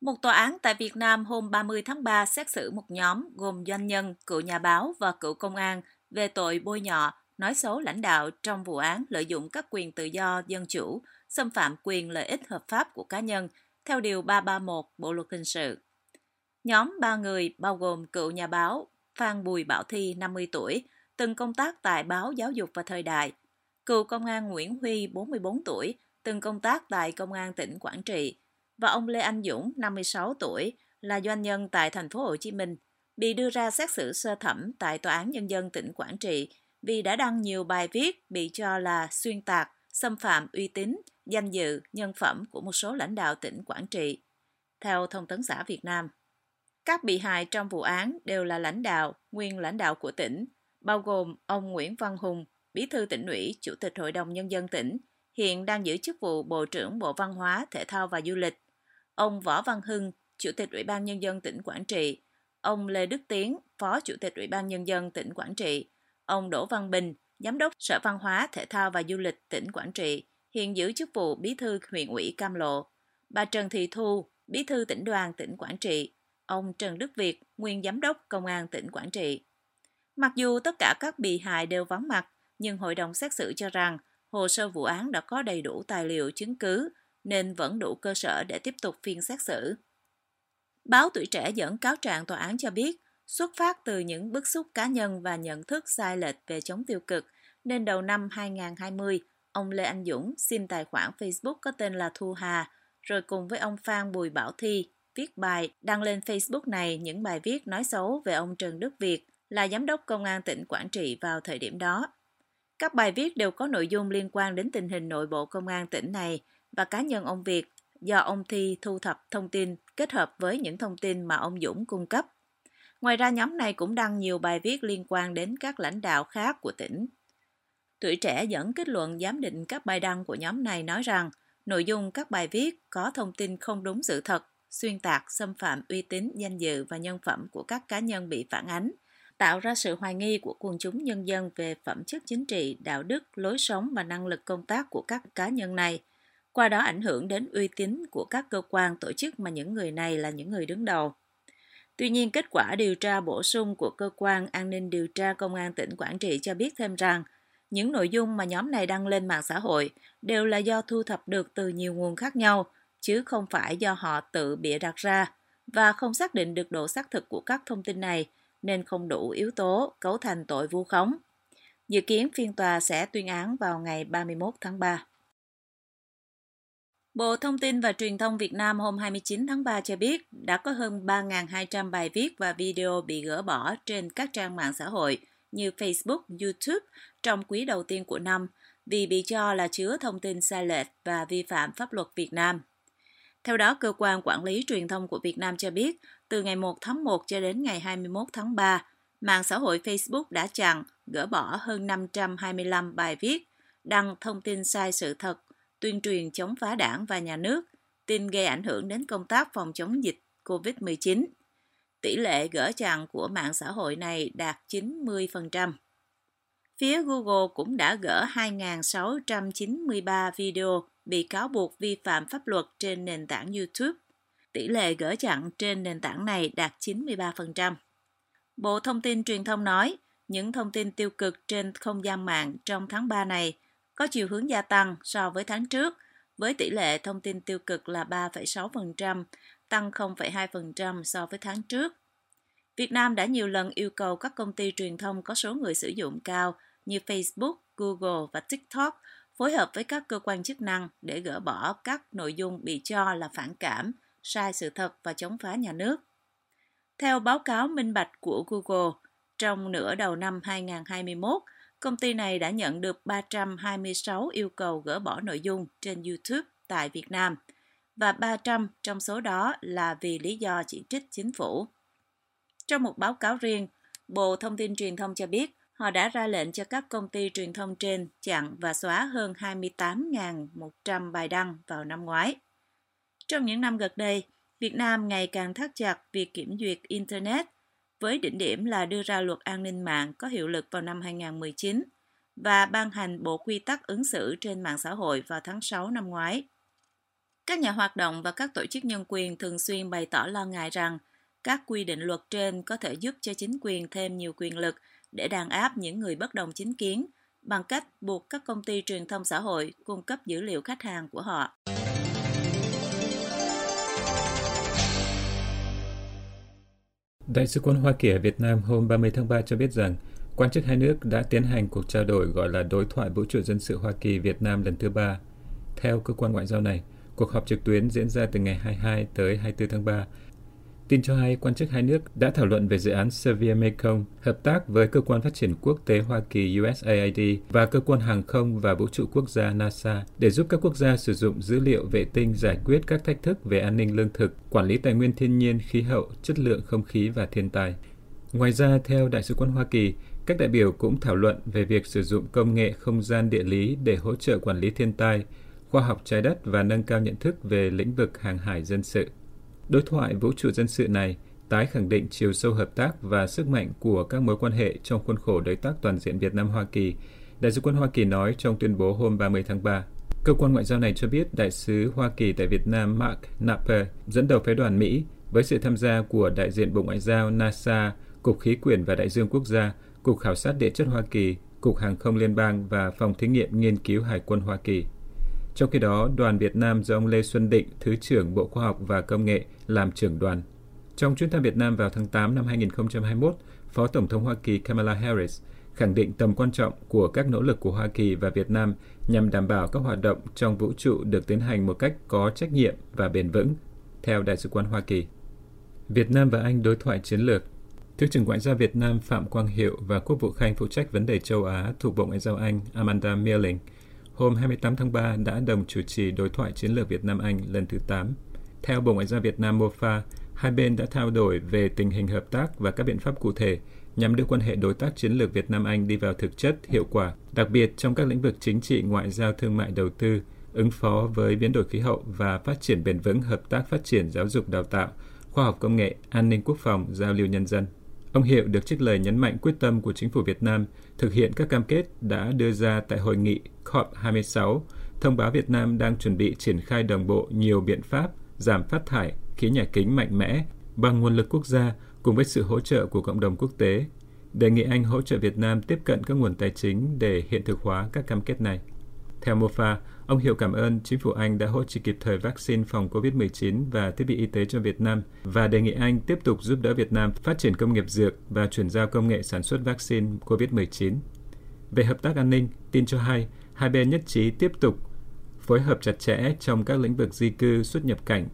Một tòa án tại Việt Nam hôm 30 tháng 3 xét xử một nhóm gồm doanh nhân, cựu nhà báo và cựu công an về tội bôi nhọ, nói xấu lãnh đạo trong vụ án lợi dụng các quyền tự do dân chủ, xâm phạm quyền lợi ích hợp pháp của cá nhân theo Điều 331 Bộ Luật Hình sự. Nhóm ba người bao gồm cựu nhà báo Phan Bùi Bảo Thi, 50 tuổi, từng công tác tại báo Giáo dục và Thời đại, cựu công an Nguyễn Huy, 44 tuổi, từng công tác tại Công an tỉnh Quảng Trị, và ông Lê Anh Dũng, 56 tuổi, là doanh nhân tại thành phố Hồ Chí Minh, bị đưa ra xét xử sơ thẩm tại Tòa án Nhân dân tỉnh Quảng Trị vì đã đăng nhiều bài viết bị cho là xuyên tạc, xâm phạm uy tín, danh dự, nhân phẩm của một số lãnh đạo tỉnh Quảng Trị. Theo Thông tấn xã Việt Nam, các bị hại trong vụ án đều là lãnh đạo, nguyên lãnh đạo của tỉnh, bao gồm ông Nguyễn Văn Hùng, Bí thư tỉnh ủy, Chủ tịch Hội đồng Nhân dân tỉnh, hiện đang giữ chức vụ Bộ trưởng Bộ Văn hóa, Thể thao và Du lịch, ông Võ Văn Hưng, Chủ tịch Ủy ban Nhân dân tỉnh Quảng Trị, ông Lê Đức Tiến, Phó Chủ tịch Ủy ban Nhân dân tỉnh Quảng Trị, ông Đỗ Văn Bình, Giám đốc Sở Văn hóa, Thể thao và Du lịch tỉnh Quảng Trị, hiện giữ chức vụ Bí thư huyện ủy Cam Lộ, bà Trần Thị Thu, Bí thư tỉnh đoàn tỉnh Quảng Trị, ông Trần Đức Việt, nguyên Giám đốc Công an tỉnh Quảng Trị. Mặc dù tất cả các bị hại đều vắng mặt, nhưng hội đồng xét xử cho rằng hồ sơ vụ án đã có đầy đủ tài liệu chứng cứ nên vẫn đủ cơ sở để tiếp tục phiên xét xử. Báo Tuổi Trẻ dẫn cáo trạng tòa án cho biết, xuất phát từ những bức xúc cá nhân và nhận thức sai lệch về chống tiêu cực, nên đầu năm 2020, ông Lê Anh Dũng xin tài khoản Facebook có tên là Thu Hà, rồi cùng với ông Phan Bùi Bảo Thi viết bài đăng lên Facebook này những bài viết nói xấu về ông Trần Đức Việt là giám đốc công an tỉnh Quảng Trị vào thời điểm đó. Các bài viết đều có nội dung liên quan đến tình hình nội bộ công an tỉnh này và cá nhân ông Việt do ông Thi thu thập thông tin kết hợp với những thông tin mà ông Dũng cung cấp. Ngoài ra nhóm này cũng đăng nhiều bài viết liên quan đến các lãnh đạo khác của tỉnh. Tuổi trẻ dẫn kết luận giám định các bài đăng của nhóm này nói rằng nội dung các bài viết có thông tin không đúng sự thật, xuyên tạc, xâm phạm uy tín, danh dự và nhân phẩm của các cá nhân bị phản ánh, tạo ra sự hoài nghi của quần chúng nhân dân về phẩm chất chính trị, đạo đức, lối sống và năng lực công tác của các cá nhân này, qua đó ảnh hưởng đến uy tín của các cơ quan tổ chức mà những người này là những người đứng đầu. Tuy nhiên, kết quả điều tra bổ sung của cơ quan an ninh điều tra công an tỉnh Quảng Trị cho biết thêm rằng những nội dung mà nhóm này đăng lên mạng xã hội đều là do thu thập được từ nhiều nguồn khác nhau, chứ không phải do họ tự bịa đặt ra và không xác định được độ xác thực của các thông tin này nên không đủ yếu tố cấu thành tội vu khống. Dự kiến phiên tòa sẽ tuyên án vào ngày 31 tháng 3. Bộ Thông tin và Truyền thông Việt Nam hôm 29 tháng 3 cho biết đã có hơn 3.200 bài viết và video bị gỡ bỏ trên các trang mạng xã hội như Facebook, YouTube trong quý đầu tiên của năm vì bị cho là chứa thông tin sai lệch và vi phạm pháp luật Việt Nam. Theo đó, Cơ quan Quản lý Truyền thông của Việt Nam cho biết, từ ngày 1 tháng 1 cho đến ngày 21 tháng 3, mạng xã hội Facebook đã chặn, gỡ bỏ hơn 525 bài viết, đăng thông tin sai sự thật tuyên truyền chống phá đảng và nhà nước, tin gây ảnh hưởng đến công tác phòng chống dịch COVID-19. Tỷ lệ gỡ chặn của mạng xã hội này đạt 90%. Phía Google cũng đã gỡ 2.693 video bị cáo buộc vi phạm pháp luật trên nền tảng YouTube. Tỷ lệ gỡ chặn trên nền tảng này đạt 93%. Bộ Thông tin Truyền thông nói, những thông tin tiêu cực trên không gian mạng trong tháng 3 này có chiều hướng gia tăng so với tháng trước, với tỷ lệ thông tin tiêu cực là 3,6%, tăng 0,2% so với tháng trước. Việt Nam đã nhiều lần yêu cầu các công ty truyền thông có số người sử dụng cao như Facebook, Google và TikTok phối hợp với các cơ quan chức năng để gỡ bỏ các nội dung bị cho là phản cảm, sai sự thật và chống phá nhà nước. Theo báo cáo minh bạch của Google, trong nửa đầu năm 2021, Công ty này đã nhận được 326 yêu cầu gỡ bỏ nội dung trên YouTube tại Việt Nam và 300 trong số đó là vì lý do chỉ trích chính phủ. Trong một báo cáo riêng, Bộ Thông tin Truyền thông cho biết họ đã ra lệnh cho các công ty truyền thông trên chặn và xóa hơn 28.100 bài đăng vào năm ngoái. Trong những năm gần đây, Việt Nam ngày càng thắt chặt việc kiểm duyệt Internet – với đỉnh điểm là đưa ra luật an ninh mạng có hiệu lực vào năm 2019 và ban hành bộ quy tắc ứng xử trên mạng xã hội vào tháng 6 năm ngoái. Các nhà hoạt động và các tổ chức nhân quyền thường xuyên bày tỏ lo ngại rằng các quy định luật trên có thể giúp cho chính quyền thêm nhiều quyền lực để đàn áp những người bất đồng chính kiến bằng cách buộc các công ty truyền thông xã hội cung cấp dữ liệu khách hàng của họ. Đại sứ quán Hoa Kỳ ở Việt Nam hôm 30 tháng 3 cho biết rằng quan chức hai nước đã tiến hành cuộc trao đổi gọi là Đối thoại Vũ trụ Dân sự Hoa Kỳ Việt Nam lần thứ ba. Theo cơ quan ngoại giao này, cuộc họp trực tuyến diễn ra từ ngày 22 tới 24 tháng 3 Tin cho hay, quan chức hai nước đã thảo luận về dự án Sevier Mekong, hợp tác với Cơ quan Phát triển Quốc tế Hoa Kỳ USAID và Cơ quan Hàng không và Vũ trụ Quốc gia NASA để giúp các quốc gia sử dụng dữ liệu vệ tinh giải quyết các thách thức về an ninh lương thực, quản lý tài nguyên thiên nhiên, khí hậu, chất lượng không khí và thiên tai. Ngoài ra, theo Đại sứ quán Hoa Kỳ, các đại biểu cũng thảo luận về việc sử dụng công nghệ không gian địa lý để hỗ trợ quản lý thiên tai, khoa học trái đất và nâng cao nhận thức về lĩnh vực hàng hải dân sự. Đối thoại vũ trụ dân sự này tái khẳng định chiều sâu hợp tác và sức mạnh của các mối quan hệ trong khuôn khổ đối tác toàn diện Việt Nam-Hoa Kỳ, Đại sứ quân Hoa Kỳ nói trong tuyên bố hôm 30 tháng 3. Cơ quan ngoại giao này cho biết đại sứ Hoa Kỳ tại Việt Nam Mark Napper dẫn đầu phái đoàn Mỹ với sự tham gia của đại diện Bộ Ngoại giao NASA, Cục Khí quyển và Đại dương Quốc gia, Cục Khảo sát Địa chất Hoa Kỳ, Cục Hàng không Liên bang và Phòng Thí nghiệm Nghiên cứu Hải quân Hoa Kỳ. Trong khi đó, đoàn Việt Nam do ông Lê Xuân Định, Thứ trưởng Bộ Khoa học và Công nghệ, làm trưởng đoàn. Trong chuyến thăm Việt Nam vào tháng 8 năm 2021, Phó Tổng thống Hoa Kỳ Kamala Harris khẳng định tầm quan trọng của các nỗ lực của Hoa Kỳ và Việt Nam nhằm đảm bảo các hoạt động trong vũ trụ được tiến hành một cách có trách nhiệm và bền vững, theo Đại sứ quán Hoa Kỳ. Việt Nam và Anh đối thoại chiến lược Thứ trưởng Ngoại giao Việt Nam Phạm Quang Hiệu và Quốc vụ Khanh phụ trách vấn đề châu Á thuộc Bộ Ngoại giao Anh Amanda Meerling hôm 28 tháng 3 đã đồng chủ trì đối thoại chiến lược Việt Nam-Anh lần thứ 8. Theo Bộ Ngoại giao Việt Nam MOFA, hai bên đã trao đổi về tình hình hợp tác và các biện pháp cụ thể nhằm đưa quan hệ đối tác chiến lược Việt Nam Anh đi vào thực chất, hiệu quả, đặc biệt trong các lĩnh vực chính trị, ngoại giao, thương mại, đầu tư, ứng phó với biến đổi khí hậu và phát triển bền vững hợp tác phát triển giáo dục đào tạo, khoa học công nghệ, an ninh quốc phòng, giao lưu nhân dân. Ông Hiệu được trích lời nhấn mạnh quyết tâm của chính phủ Việt Nam thực hiện các cam kết đã đưa ra tại hội nghị COP26, thông báo Việt Nam đang chuẩn bị triển khai đồng bộ nhiều biện pháp giảm phát thải khí nhà kính mạnh mẽ bằng nguồn lực quốc gia cùng với sự hỗ trợ của cộng đồng quốc tế. Đề nghị Anh hỗ trợ Việt Nam tiếp cận các nguồn tài chính để hiện thực hóa các cam kết này. Theo MOFA, ông Hiệu cảm ơn chính phủ Anh đã hỗ trợ kịp thời vaccine phòng COVID-19 và thiết bị y tế cho Việt Nam và đề nghị Anh tiếp tục giúp đỡ Việt Nam phát triển công nghiệp dược và chuyển giao công nghệ sản xuất vaccine COVID-19. Về hợp tác an ninh, tin cho hay, hai bên nhất trí tiếp tục phối hợp chặt chẽ trong các lĩnh vực di cư, xuất nhập cảnh,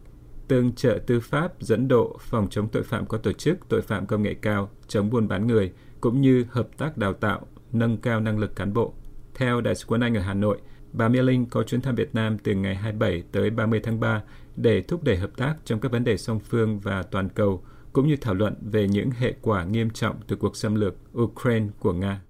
tương trợ tư pháp, dẫn độ, phòng chống tội phạm có tổ chức, tội phạm công nghệ cao, chống buôn bán người, cũng như hợp tác đào tạo, nâng cao năng lực cán bộ. Theo Đại sứ quán Anh ở Hà Nội, bà Mia có chuyến thăm Việt Nam từ ngày 27 tới 30 tháng 3 để thúc đẩy hợp tác trong các vấn đề song phương và toàn cầu, cũng như thảo luận về những hệ quả nghiêm trọng từ cuộc xâm lược Ukraine của Nga.